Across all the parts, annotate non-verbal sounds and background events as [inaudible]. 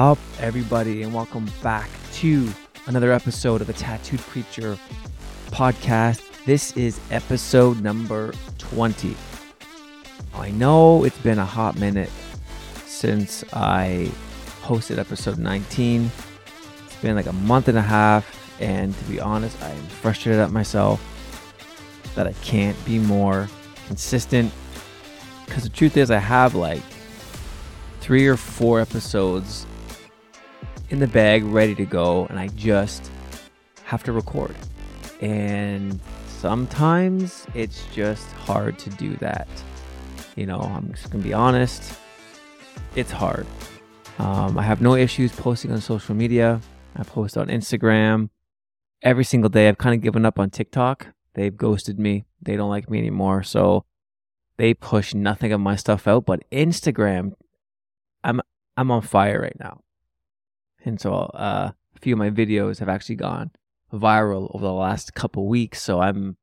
Up, everybody, and welcome back to another episode of the Tattooed Preacher podcast. This is episode number 20. I know it's been a hot minute since I posted episode 19. It's been like a month and a half, and to be honest, I am frustrated at myself that I can't be more consistent. Because the truth is, I have like three or four episodes in the bag ready to go, and I just have to record. And sometimes it's just hard to do that. You know, I'm just gonna be honest, it's hard. Um, I have no issues posting on social media. I post on Instagram every single day. I've kind of given up on TikTok. They've ghosted me. They don't like me anymore. So they push nothing of my stuff out. But Instagram, I'm I'm on fire right now. And so uh, a few of my videos have actually gone viral over the last couple weeks. So I'm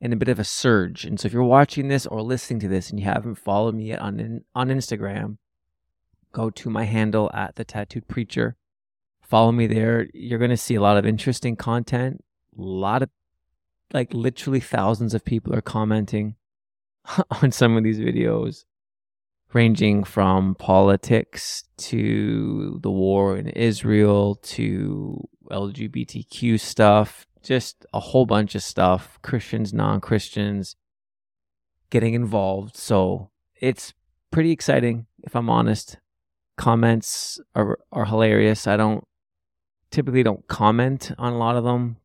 in a bit of a surge. And so if you're watching this or listening to this and you haven't followed me yet on on Instagram, go to my handle at the tattooed preacher. Follow me there. You're going to see a lot of interesting content. A lot of like literally thousands of people are commenting [laughs] on some of these videos ranging from politics to the war in Israel to LGBTQ stuff, just a whole bunch of stuff, Christians, non Christians getting involved. So it's pretty exciting, if I'm honest. Comments are, are hilarious. I don't typically don't comment on a lot of them.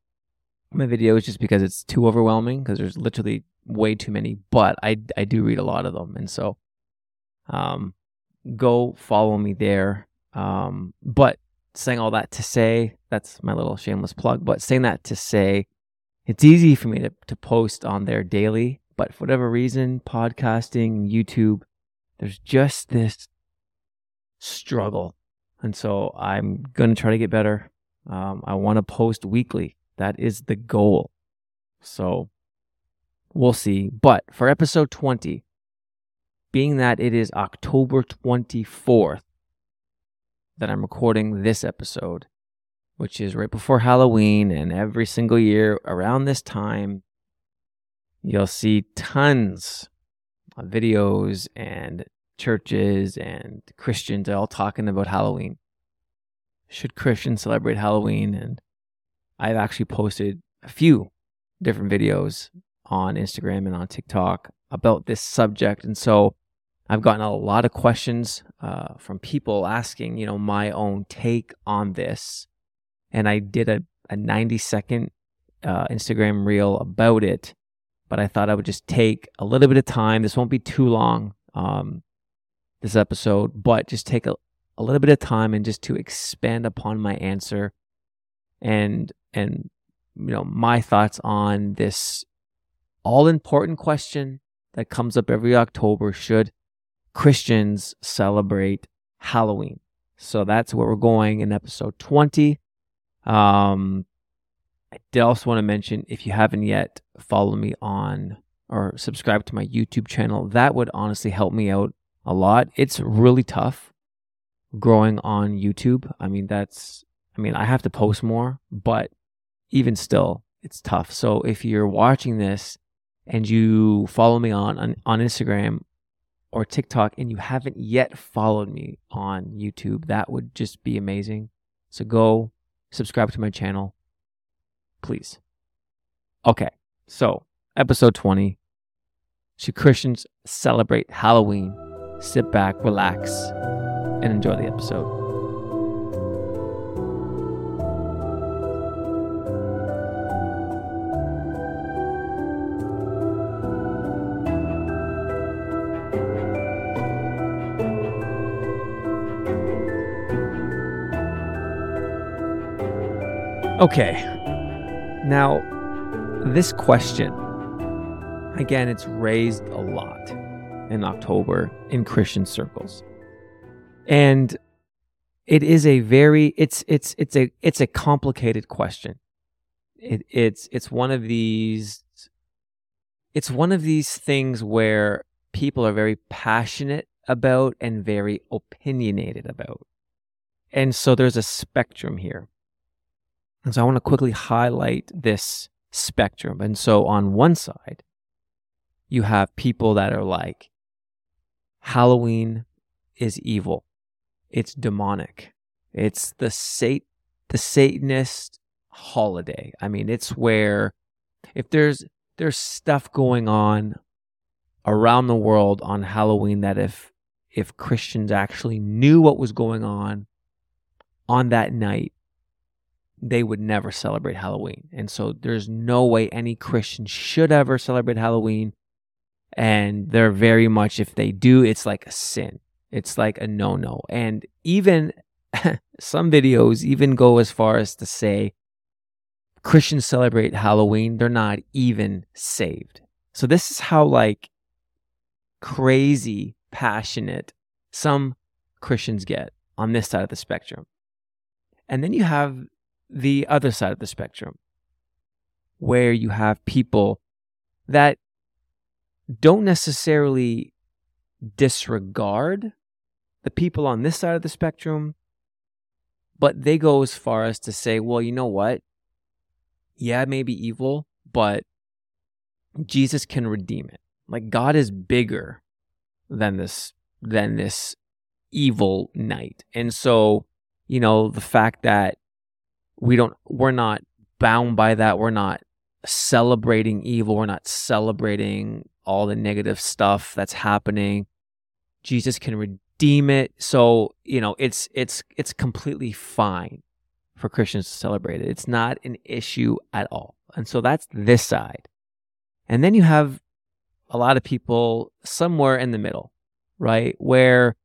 My videos just because it's too overwhelming because there's literally way too many, but I, I do read a lot of them. And so um, go follow me there. Um, but saying all that to say, that's my little shameless plug, but saying that to say, it's easy for me to, to post on there daily, but for whatever reason, podcasting, YouTube, there's just this struggle. And so I'm going to try to get better. Um, I want to post weekly. That is the goal. So we'll see. But for episode 20, being that it is October 24th that I'm recording this episode, which is right before Halloween, and every single year around this time, you'll see tons of videos and churches and Christians all talking about Halloween. Should Christians celebrate Halloween? And I've actually posted a few different videos on Instagram and on TikTok about this subject. And so I've gotten a lot of questions uh, from people asking, you know, my own take on this. And I did a, a 90 second uh, Instagram reel about it, but I thought I would just take a little bit of time. This won't be too long, um, this episode, but just take a, a little bit of time and just to expand upon my answer and, and, you know, my thoughts on this all important question that comes up every October. Should Christians celebrate Halloween. So that's where we're going in episode 20. Um, I also want to mention if you haven't yet followed me on or subscribe to my YouTube channel, that would honestly help me out a lot. It's really tough growing on YouTube. I mean, that's, I mean, I have to post more, but even still, it's tough. So if you're watching this and you follow me on, on, on Instagram, or TikTok and you haven't yet followed me on YouTube, that would just be amazing. So go subscribe to my channel, please. Okay, so episode 20. Should Christians celebrate Halloween? Sit back, relax, and enjoy the episode. Okay. Now, this question, again, it's raised a lot in October in Christian circles. And it is a very it's it's it's a it's a complicated question. It, it's it's one of these it's one of these things where people are very passionate about and very opinionated about. And so there's a spectrum here. And so I want to quickly highlight this spectrum. And so on one side, you have people that are like, Halloween is evil. It's demonic. It's the sat the Satanist holiday. I mean, it's where if there's there's stuff going on around the world on Halloween that if if Christians actually knew what was going on on that night, they would never celebrate Halloween. And so there's no way any Christian should ever celebrate Halloween. And they're very much, if they do, it's like a sin. It's like a no no. And even [laughs] some videos even go as far as to say Christians celebrate Halloween, they're not even saved. So this is how like crazy passionate some Christians get on this side of the spectrum. And then you have the other side of the spectrum where you have people that don't necessarily disregard the people on this side of the spectrum, but they go as far as to say, well, you know what? Yeah, it may be evil, but Jesus can redeem it. Like God is bigger than this than this evil night. And so, you know, the fact that we don't we're not bound by that, we're not celebrating evil, we're not celebrating all the negative stuff that's happening. Jesus can redeem it. So, you know, it's it's it's completely fine for Christians to celebrate it. It's not an issue at all. And so that's this side. And then you have a lot of people somewhere in the middle, right? Where,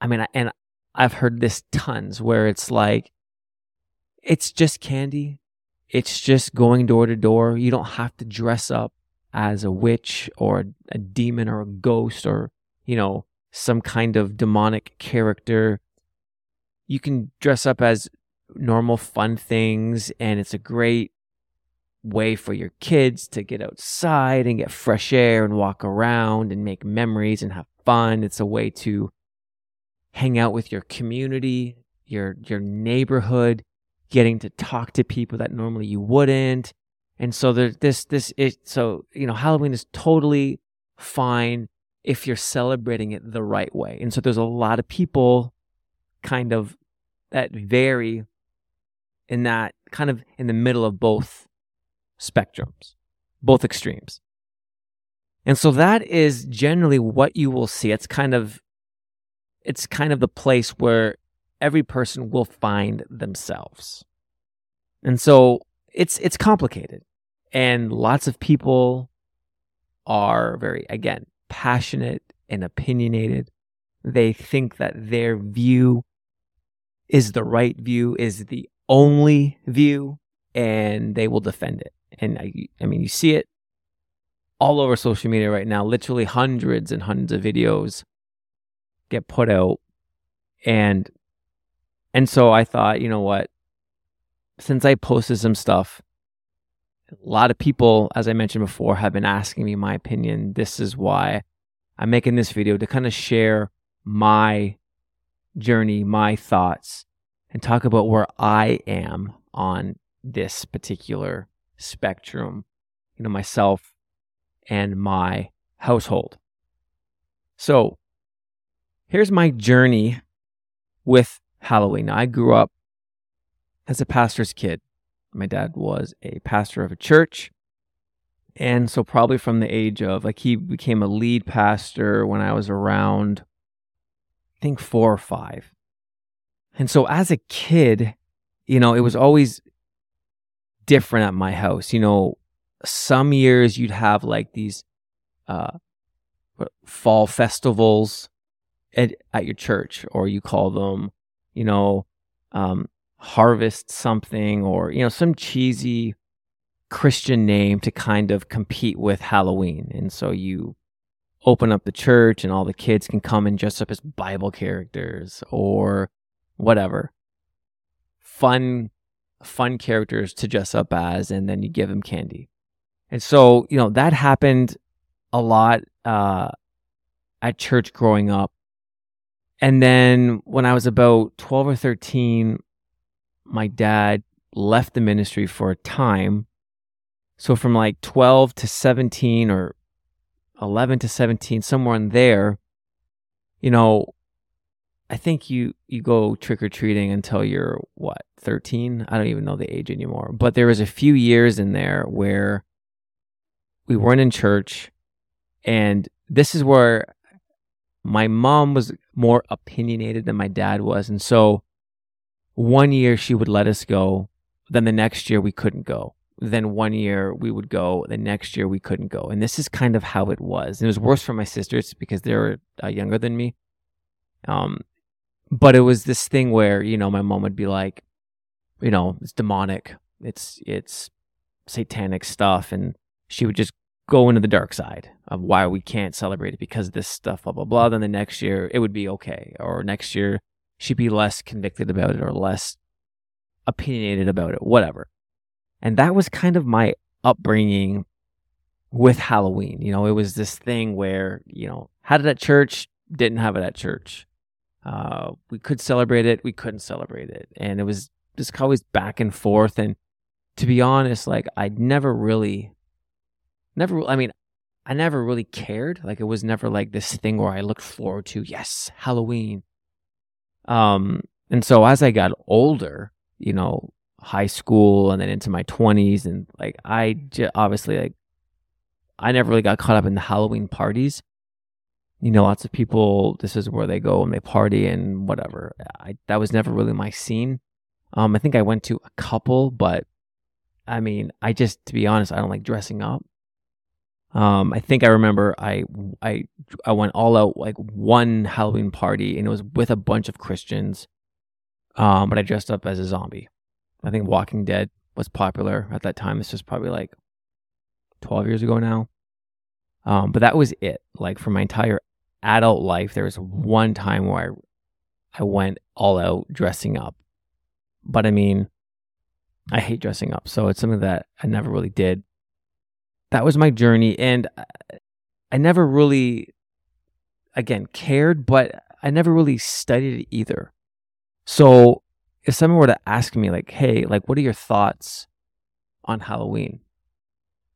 I mean, and I've heard this tons where it's like, it's just candy. It's just going door to door. You don't have to dress up as a witch or a demon or a ghost or, you know, some kind of demonic character. You can dress up as normal fun things and it's a great way for your kids to get outside and get fresh air and walk around and make memories and have fun. It's a way to hang out with your community, your your neighborhood, getting to talk to people that normally you wouldn't. And so there's this this is so you know Halloween is totally fine if you're celebrating it the right way. And so there's a lot of people kind of that vary in that kind of in the middle of both spectrums, both extremes. And so that is generally what you will see. It's kind of it's kind of the place where every person will find themselves. And so it's it's complicated. And lots of people are very again passionate and opinionated. They think that their view is the right view, is the only view, and they will defend it. And I, I mean, you see it all over social media right now. Literally hundreds and hundreds of videos get put out, and and so I thought, you know what? Since I posted some stuff, a lot of people, as I mentioned before, have been asking me my opinion. This is why I'm making this video to kind of share my journey, my thoughts, and talk about where I am on this particular spectrum, you know, myself and my household. So here's my journey with Halloween. I grew up as a pastor's kid. My dad was a pastor of a church. And so, probably from the age of like, he became a lead pastor when I was around, I think, four or five. And so, as a kid, you know, it was always different at my house. You know, some years you'd have like these uh, fall festivals at, at your church, or you call them, you know, um, harvest something, or, you know, some cheesy Christian name to kind of compete with Halloween. And so you open up the church and all the kids can come and dress up as Bible characters or whatever. Fun fun characters to dress up as, and then you give them candy. And so, you know, that happened a lot uh, at church growing up. And then when I was about 12 or 13, my dad left the ministry for a time. So from like 12 to 17 or 11 to 17, somewhere in there, you know, I think you you go trick or treating until you're what 13. I don't even know the age anymore. But there was a few years in there where we weren't in church, and this is where my mom was more opinionated than my dad was, and so one year she would let us go, then the next year we couldn't go. Then one year we would go, the next year we couldn't go, and this is kind of how it was. And it was worse for my sisters because they were uh, younger than me. Um, but it was this thing where you know my mom would be like you know it's demonic it's it's satanic stuff and she would just go into the dark side of why we can't celebrate it because this stuff blah blah blah then the next year it would be okay. Or next year she'd be less convicted about it or less opinionated about it whatever. And that was kind of my upbringing with halloween you know? It was this thing where you know had it at church didn't have it at church. Uh, we could celebrate it, we couldn't celebrate it, and it was just always back and forth. And to be honest, like I'd never really, never. I mean, I never really cared. Like it was never like this thing where I looked forward to. Yes, Halloween. Um, and so as I got older, you know, high school and then into my twenties, and like I j- obviously like I never really got caught up in the Halloween parties you know, lots of people, this is where they go and they party and whatever. I, that was never really my scene. Um, I think I went to a couple, but I mean, I just, to be honest, I don't like dressing up. Um, I think I remember I, I, I went all out like one Halloween party and it was with a bunch of Christians. Um, but I dressed up as a zombie. I think Walking Dead was popular at that time. This was probably like 12 years ago now. Um, but that was it. Like for my entire adult life, there was one time where I, I went all out dressing up. But I mean, I hate dressing up. So it's something that I never really did. That was my journey. And I never really, again, cared, but I never really studied it either. So if someone were to ask me, like, hey, like, what are your thoughts on Halloween?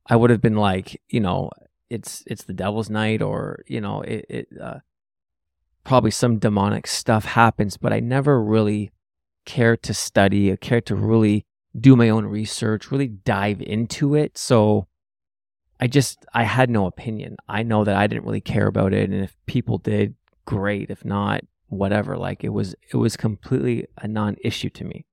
I would have been like, you know, it's it's the devil's night or you know it, it uh, probably some demonic stuff happens but i never really cared to study or cared to really do my own research really dive into it so i just i had no opinion. I know that i didn't really care about it and if people did great. If not whatever. Like it was it was completely a non-issue to me.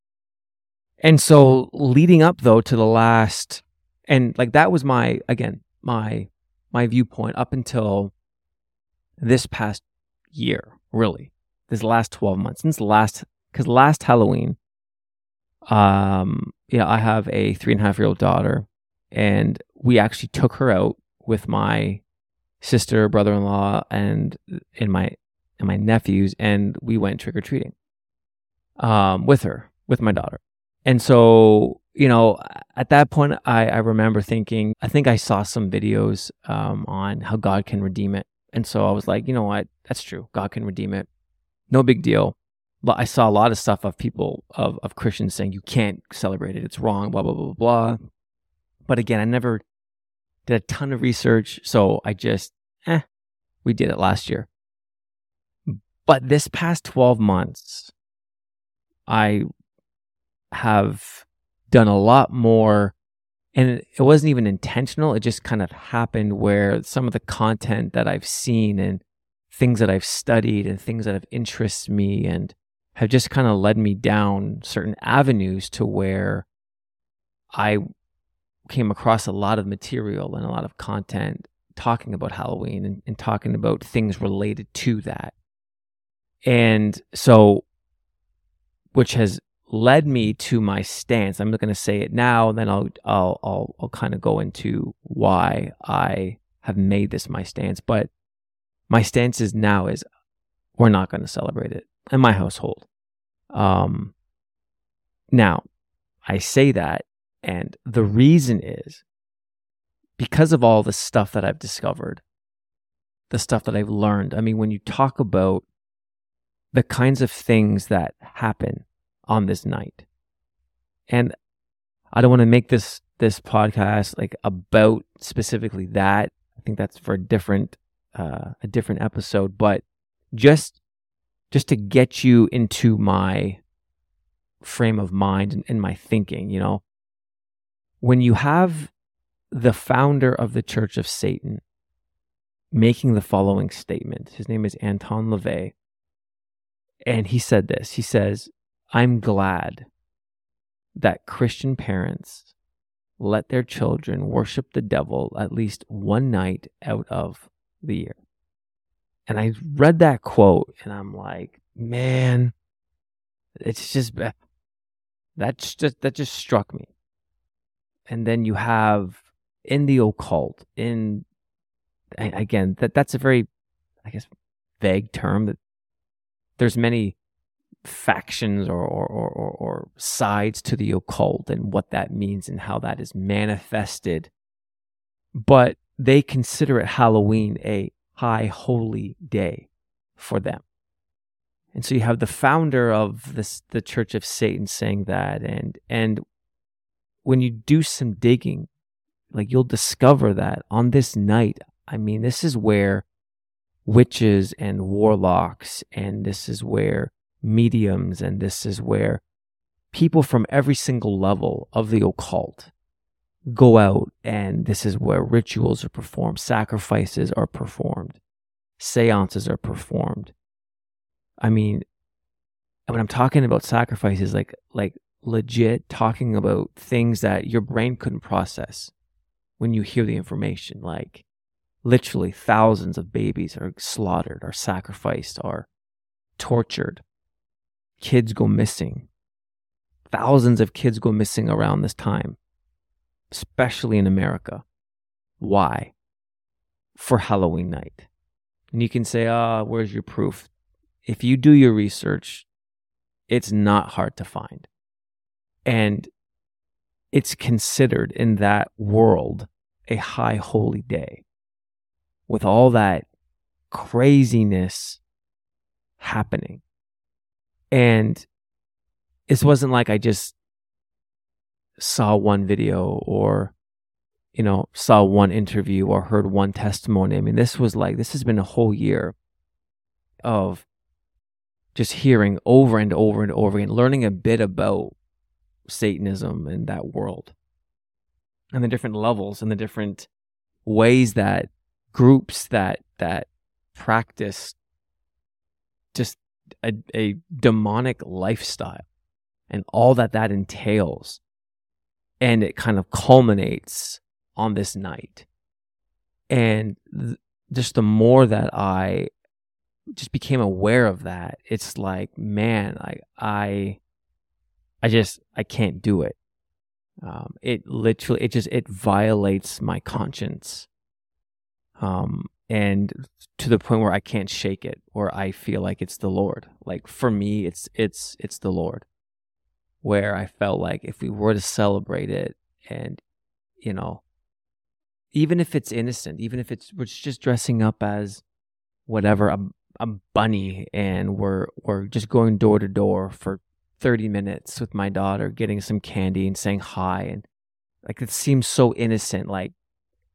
And so leading up though to the last and like that was my again my my viewpoint up until this past year, really, this last 12 months, since last, because last Halloween, um, yeah, I have a three and a half year old daughter, and we actually took her out with my sister, brother in law, and and my and my nephews, and we went trick or treating, um, with her, with my daughter, and so you know, at that point, I, I remember thinking, I think I saw some videos um, on how God can redeem it. And so I was like, you know what? That's true. God can redeem it. No big deal. But I saw a lot of stuff of people, of, of Christians saying, you can't celebrate it. It's wrong, blah, blah, blah, blah. But again, I never did a ton of research. So I just, eh, we did it last year. But this past 12 months, I have done a lot more and it wasn't even intentional it just kind of happened where some of the content that i've seen and things that i've studied and things that have interested me and have just kind of led me down certain avenues to where i came across a lot of material and a lot of content talking about halloween and, and talking about things related to that and so which has led me to my stance. I'm not going to say it now, then I'll I'll I'll, I'll kind of go into why I have made this my stance. But my stance is now is we're not going to celebrate it in my household. Um, now, I say that, and the reason is because of all the stuff that I've discovered, the stuff that I've learned. I mean, when you talk about the kinds of things that happen on this night. And I don't want to make this this podcast like about specifically that. I think that's for a different uh, a different episode, but just just to get you into my frame of mind and, and my thinking, you know, when you have the founder of the Church of Satan making the following statement. His name is Anton LaVey. And he said this He says, I'm glad that Christian parents let their children worship the devil at least one night out of the year. And I read that quote and I'm like, man, it's just that's just that just struck me. And then you have in the occult, in again, that that's a very I guess vague term that there's many factions or, or, or, or, sides to the occult and what that means and how that is manifested. But they consider it Halloween a high holy day for them. And so you have the founder of this, the Church of Satan saying that, and and when you do some digging, like you'll discover that on this night, I mean, this is where witches and warlocks, and this is where mediums, and this is where people from every single level of the occult go out, and this is where rituals are performed, sacrifices are performed, seances are performed. I mean, when I'm talking about sacrifices, like like legit talking about things that your brain couldn't process when you hear the information, like literally thousands of babies are slaughtered, are sacrificed, are tortured. Kids go missing. Thousands of kids go missing around this time, especially in America. Why? For Halloween night. And you can say, ah, oh, where's your proof? If you do your research, it's not hard to find. And it's considered in that world a high holy day with all that craziness happening. And this wasn't like I just saw one video or, you know, saw one interview or heard one testimony. I mean, this was like, this has been a whole year of just hearing over and over and over again, learning a bit about Satanism and that world and the different levels and the different ways that groups that that practice just a, a demonic lifestyle and all that that entails. And it kind of culminates on this night. And th- just the more that i just became aware of that it's like man i i i just i can't do it um, it literally it just it violates my conscience um, and to the point where I can't shake it or I feel like it's the Lord. Like for me, it's it's it's the Lord. Where I felt like if we were to celebrate it, and you know, even if it's innocent, even if it's we're just dressing up as whatever a a bunny, and we're we're just going door to door for thirty minutes with my daughter, getting some candy and saying hi, and like it seems so innocent, like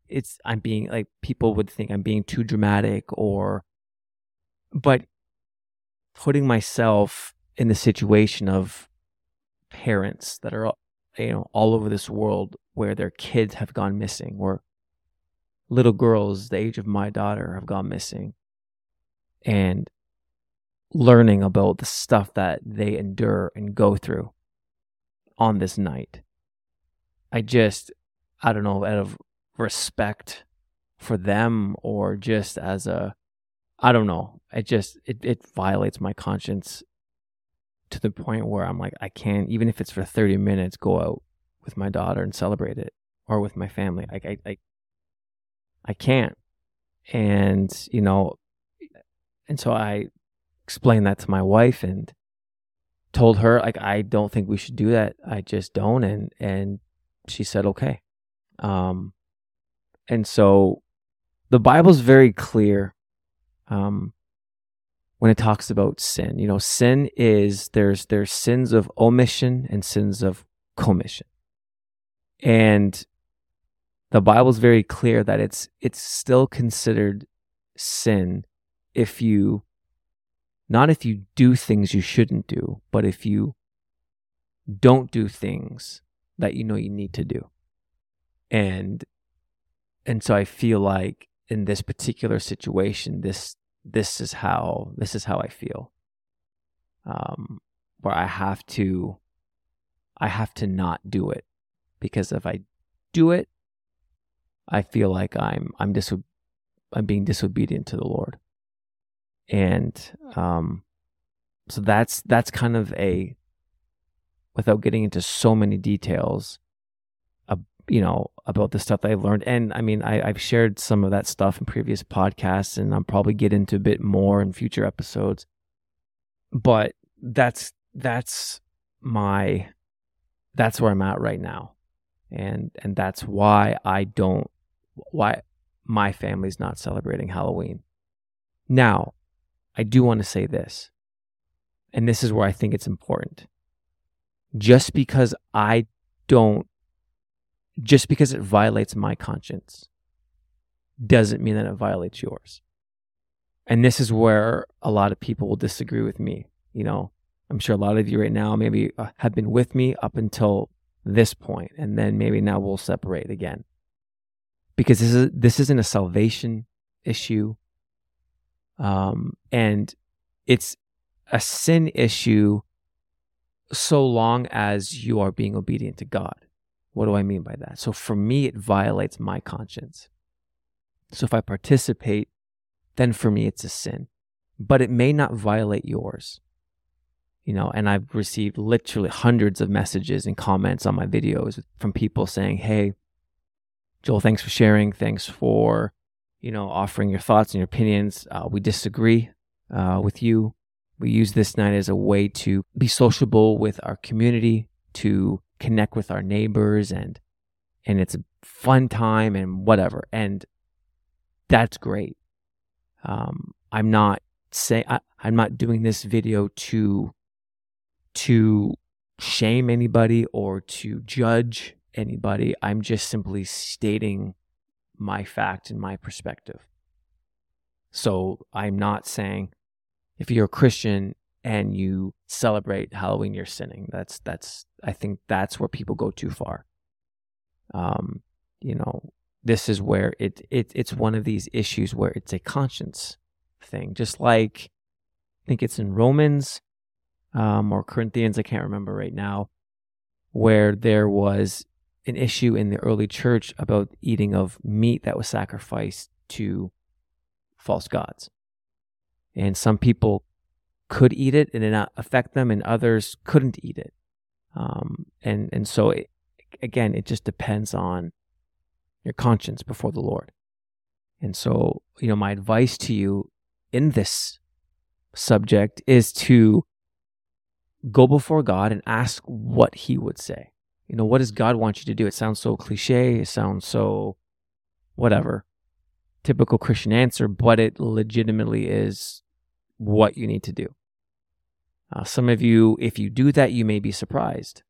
it's I'm being like people would think I'm being too dramatic or but putting myself in the situation of parents that are you know all over this world where their kids have gone missing or little girls the age of my daughter have gone missing and learning about the stuff that they endure and go through on this night i just i don't know out of respect for them or just as a I don't know. It just it, it violates my conscience to the point where I'm like I can't even if it's for 30 minutes go out with my daughter and celebrate it or with my family. Like I I I can't. And you know and so I explained that to my wife and told her like I don't think we should do that. I just don't and and she said okay. Um and so the Bible's very clear um, when it talks about sin. You know, sin is there's there's sins of omission and sins of commission. And the Bible's very clear that it's it's still considered sin if you not if you do things you shouldn't do, but if you don't do things that you know you need to do. And and so I feel like in this particular situation this this is how this is how I feel. Um where I have to I have to not do it because if I do it I feel like I'm I'm dis I'm being disobedient to the Lord. And um so that's that's kind of a without getting into so many details, uh, you know, about the stuff that I've learned. And I mean, I, I've shared some of that stuff in previous podcasts, and I'll probably get into a bit more in future episodes. But that's that's my that's where I'm at right now, and and that's why I don't why my family's not celebrating Halloween. Now, I do want to say this, and this is where I think it's important just because I don't, just because it violates my conscience, doesn't mean that it violates yours. And this is where a lot of people will disagree with me. You know, I'm sure a lot of you right now maybe uh, have been with me up until this point, and then maybe now we'll separate again. Because this is this isn't a salvation issue. Um, and it's a sin issue so long as you are being obedient to God. What do I mean by that? So for me, it violates my conscience. So if I participate, then for me, it's a sin, but it may not violate yours. You know, and I've received literally hundreds of messages and comments on my videos from people saying, Hey, Joel, thanks for sharing. Thanks for, you know, offering your thoughts and your opinions. Uh, we disagree uh, with you. We use this night as a way to be sociable with our community, to connect with our neighbors and and it's a fun time and whatever. And that's great. Um, I'm not saying I'm not doing this video to to shame anybody or to judge anybody. I'm just simply stating my fact and my perspective. So I'm not saying if you're a Christian and you celebrate Halloween, you're sinning. That's that's I think that's where people go too far. Um, you know, this is where it it it's one of these issues where it's a conscience thing, just like I think it's in Romans um, or Corinthians, I can't remember right now, where there was an issue in the early church about eating of meat that was sacrificed to false gods and some people could eat it and it not affect them, and others couldn't eat it. Um, and and so it, again, it just depends on your conscience before the Lord. And so, you know, my advice to you in this subject is to go before God and ask what He would say. You know, what does God want you to do? It sounds so cliche. It sounds so whatever, typical Christian answer, but it legitimately is what you need to do. Uh, some of you, if you do that, you may be surprised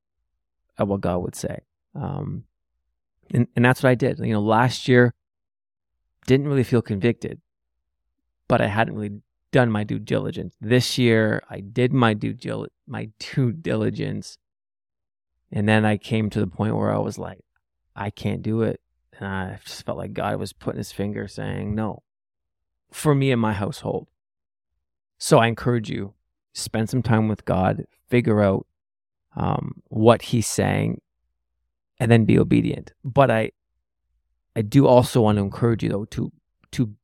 at what God would say. Um, and, and that's what I did. You know, last year, didn't really feel convicted, but I hadn't really done my due diligence. This year, I did my due my due diligence, and then I came to the point where I was like, I can't do it, and I just felt like God was putting His finger saying no for me and my household. So I encourage you, spend some time with God, figure out um, what He's saying, and then be obedient. But I, I do also want to encourage you though to to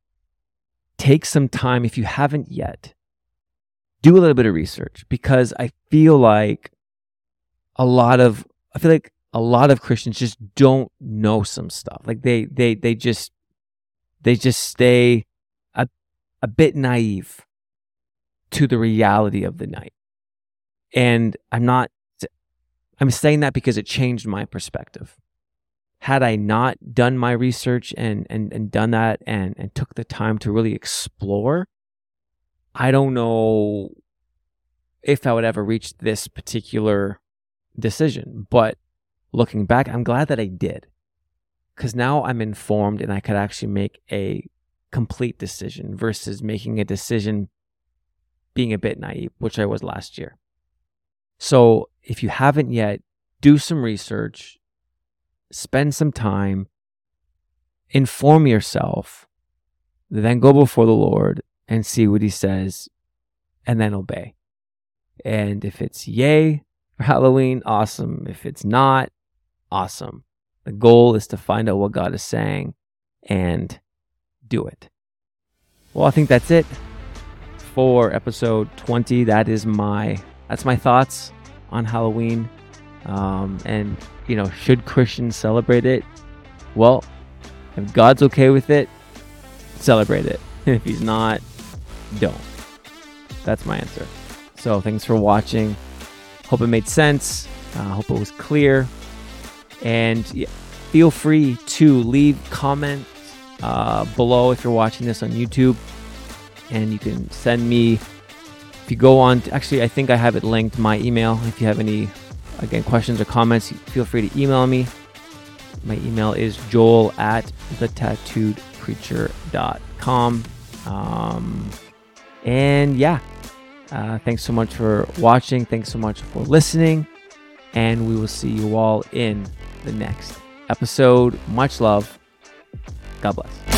take some time if you haven't yet. Do a little bit of research because I feel like a lot of I feel like a lot of Christians just don't know some stuff. Like they they they just they just stay a a bit naive to the reality of the night. And I'm not, I'm saying that because it changed my perspective. Had I not done my research and, and, and done that and, and took the time to really explore, I don't know if I would ever reach this particular decision. But looking back, I'm glad that I did. Because now I'm informed and I could actually make a complete decision versus making a decision being a bit naive, which I was last year. So if you haven't yet, do some research, spend some time, inform yourself, then go before the Lord and see what He says, and then obey. And if it's yay for Halloween, awesome. If it's not, awesome. The goal is to find out what God is saying and do it. Well, I think that's it for episode 20. That is my that's my thoughts on Halloween. Um, and you know, should Christians celebrate it? Well, if God's okay with it, celebrate it. [laughs] if He's not, don't. That's my answer. So thanks for watching. Hope it made sense. Uh, hope it was clear. And feel free to leave comments uh, below if you're watching this on YouTube. And you can send me, if you go on, to, actually, I think I have it linked, my email. If you have any, again, questions or comments, feel free to email me. My email is joel at thetattooedpreacher.com. Um, and yeah, uh, thanks so much for watching. Thanks so much for listening. And we will see you all in the next episode. Much love. God bless.